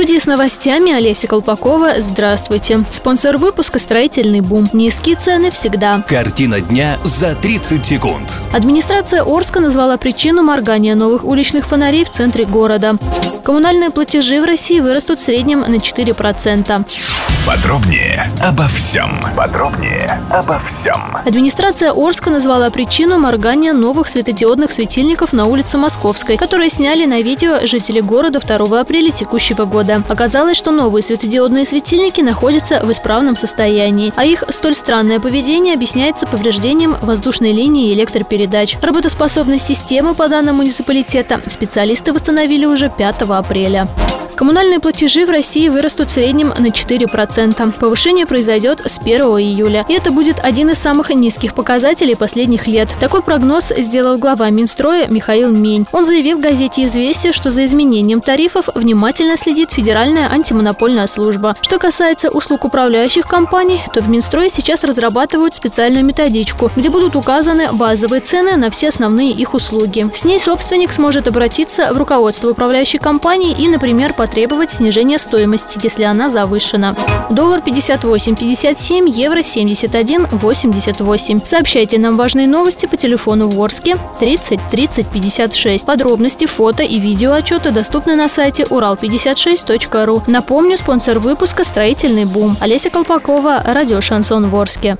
Студии с новостями Олеся Колпакова. Здравствуйте. Спонсор выпуска «Строительный бум». Низкие цены всегда. Картина дня за 30 секунд. Администрация Орска назвала причину моргания новых уличных фонарей в центре города. Коммунальные платежи в России вырастут в среднем на 4%. Подробнее обо всем. Подробнее обо всем. Администрация Орска назвала причину моргания новых светодиодных светильников на улице Московской, которые сняли на видео жители города 2 апреля текущего года. Оказалось, что новые светодиодные светильники находятся в исправном состоянии, а их столь странное поведение объясняется повреждением воздушной линии электропередач. Работоспособность системы, по данным муниципалитета, специалисты восстановили уже 5 апреля. Коммунальные платежи в России вырастут в среднем на 4%. Повышение произойдет с 1 июля. И это будет один из самых низких показателей последних лет. Такой прогноз сделал глава Минстроя Михаил Мень. Он заявил газете «Известия», что за изменением тарифов внимательно следит Федеральная антимонопольная служба. Что касается услуг управляющих компаний, то в Минстрое сейчас разрабатывают специальную методичку, где будут указаны базовые цены на все основные их услуги. С ней собственник сможет обратиться в руководство управляющей компании и, например, потребовать снижения стоимости, если она завышена. Доллар 58.57, евро 71.88. Сообщайте нам важные новости по телефону в Орске 30 30 56. Подробности, фото и видео отчеты доступны на сайте урал56.ру. Напомню, спонсор выпуска «Строительный бум». Олеся Колпакова, радио «Шансон Ворске».